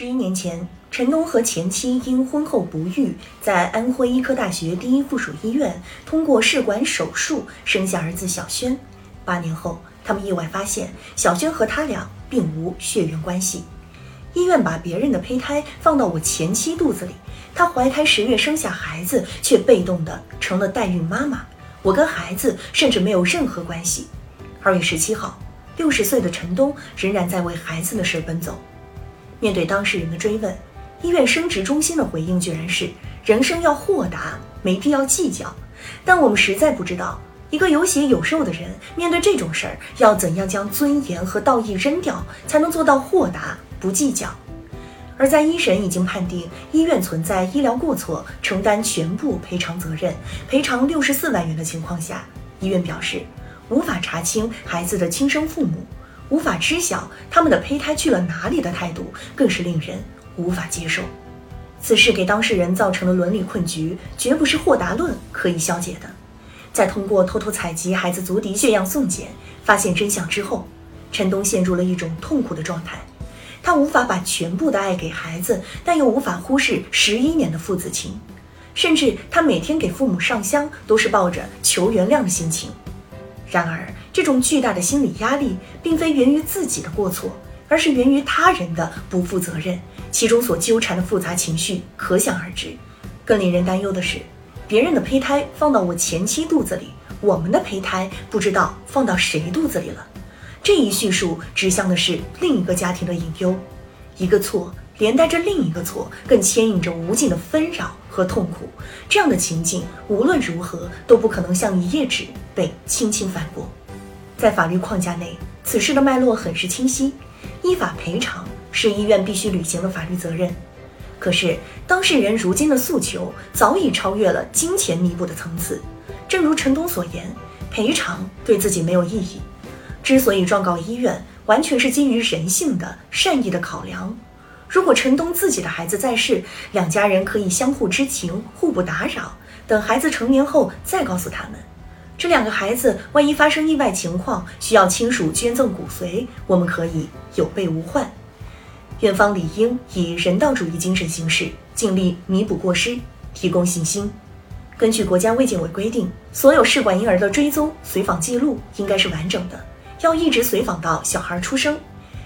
十一年前，陈东和前妻因婚后不育，在安徽医科大学第一附属医院通过试管手术生下儿子小轩。八年后，他们意外发现小轩和他俩并无血缘关系。医院把别人的胚胎放到我前妻肚子里，她怀胎十月生下孩子，却被动的成了代孕妈妈。我跟孩子甚至没有任何关系。二月十七号，六十岁的陈东仍然在为孩子的事奔走。面对当事人的追问，医院生殖中心的回应居然是：人生要豁达，没必要计较。但我们实在不知道，一个有血有肉的人面对这种事儿，要怎样将尊严和道义扔掉，才能做到豁达不计较？而在一审已经判定医院存在医疗过错，承担全部赔偿责任，赔偿六十四万元的情况下，医院表示无法查清孩子的亲生父母。无法知晓他们的胚胎去了哪里的态度，更是令人无法接受。此事给当事人造成的伦理困局，绝不是豁达论可以消解的。在通过偷偷采集孩子足底血样送检，发现真相之后，陈东陷入了一种痛苦的状态。他无法把全部的爱给孩子，但又无法忽视十一年的父子情，甚至他每天给父母上香，都是抱着求原谅的心情。然而，这种巨大的心理压力，并非源于自己的过错，而是源于他人的不负责任，其中所纠缠的复杂情绪可想而知。更令人担忧的是，别人的胚胎放到我前妻肚子里，我们的胚胎不知道放到谁肚子里了。这一叙述指向的是另一个家庭的隐忧，一个错。连带着另一个错，更牵引着无尽的纷扰和痛苦。这样的情境无论如何都不可能像一页纸被轻轻翻过。在法律框架内，此事的脉络很是清晰，依法赔偿是医院必须履行的法律责任。可是当事人如今的诉求早已超越了金钱弥补的层次。正如陈东所言，赔偿对自己没有意义。之所以状告医院，完全是基于人性的善意的考量。如果陈东自己的孩子在世，两家人可以相互知情，互不打扰。等孩子成年后再告诉他们。这两个孩子万一发生意外情况，需要亲属捐赠骨髓，我们可以有备无患。院方理应以人道主义精神行事，尽力弥补过失，提供信心。根据国家卫健委规定，所有试管婴儿的追踪随访记录应该是完整的，要一直随访到小孩出生。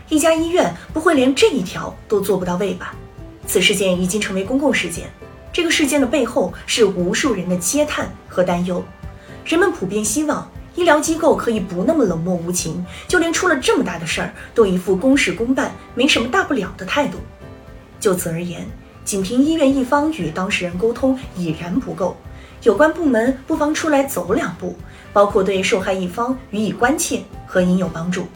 一家医院不会连这一条都做不到位吧？此事件已经成为公共事件，这个事件的背后是无数人的嗟叹和担忧。人们普遍希望医疗机构可以不那么冷漠无情，就连出了这么大的事儿都一副公事公办、没什么大不了的态度。就此而言，仅凭医院一方与当事人沟通已然不够，有关部门不妨出来走两步，包括对受害一方予以关切和应有帮助。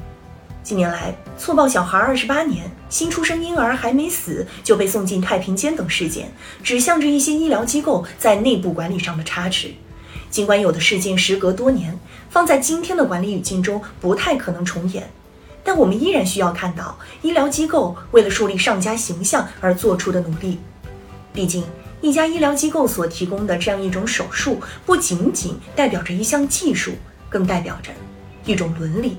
近年来，错抱小孩二十八年，新出生婴儿还没死就被送进太平间等事件，指向着一些医疗机构在内部管理上的差池。尽管有的事件时隔多年，放在今天的管理语境中不太可能重演，但我们依然需要看到医疗机构为了树立上佳形象而做出的努力。毕竟，一家医疗机构所提供的这样一种手术，不仅仅代表着一项技术，更代表着一种伦理。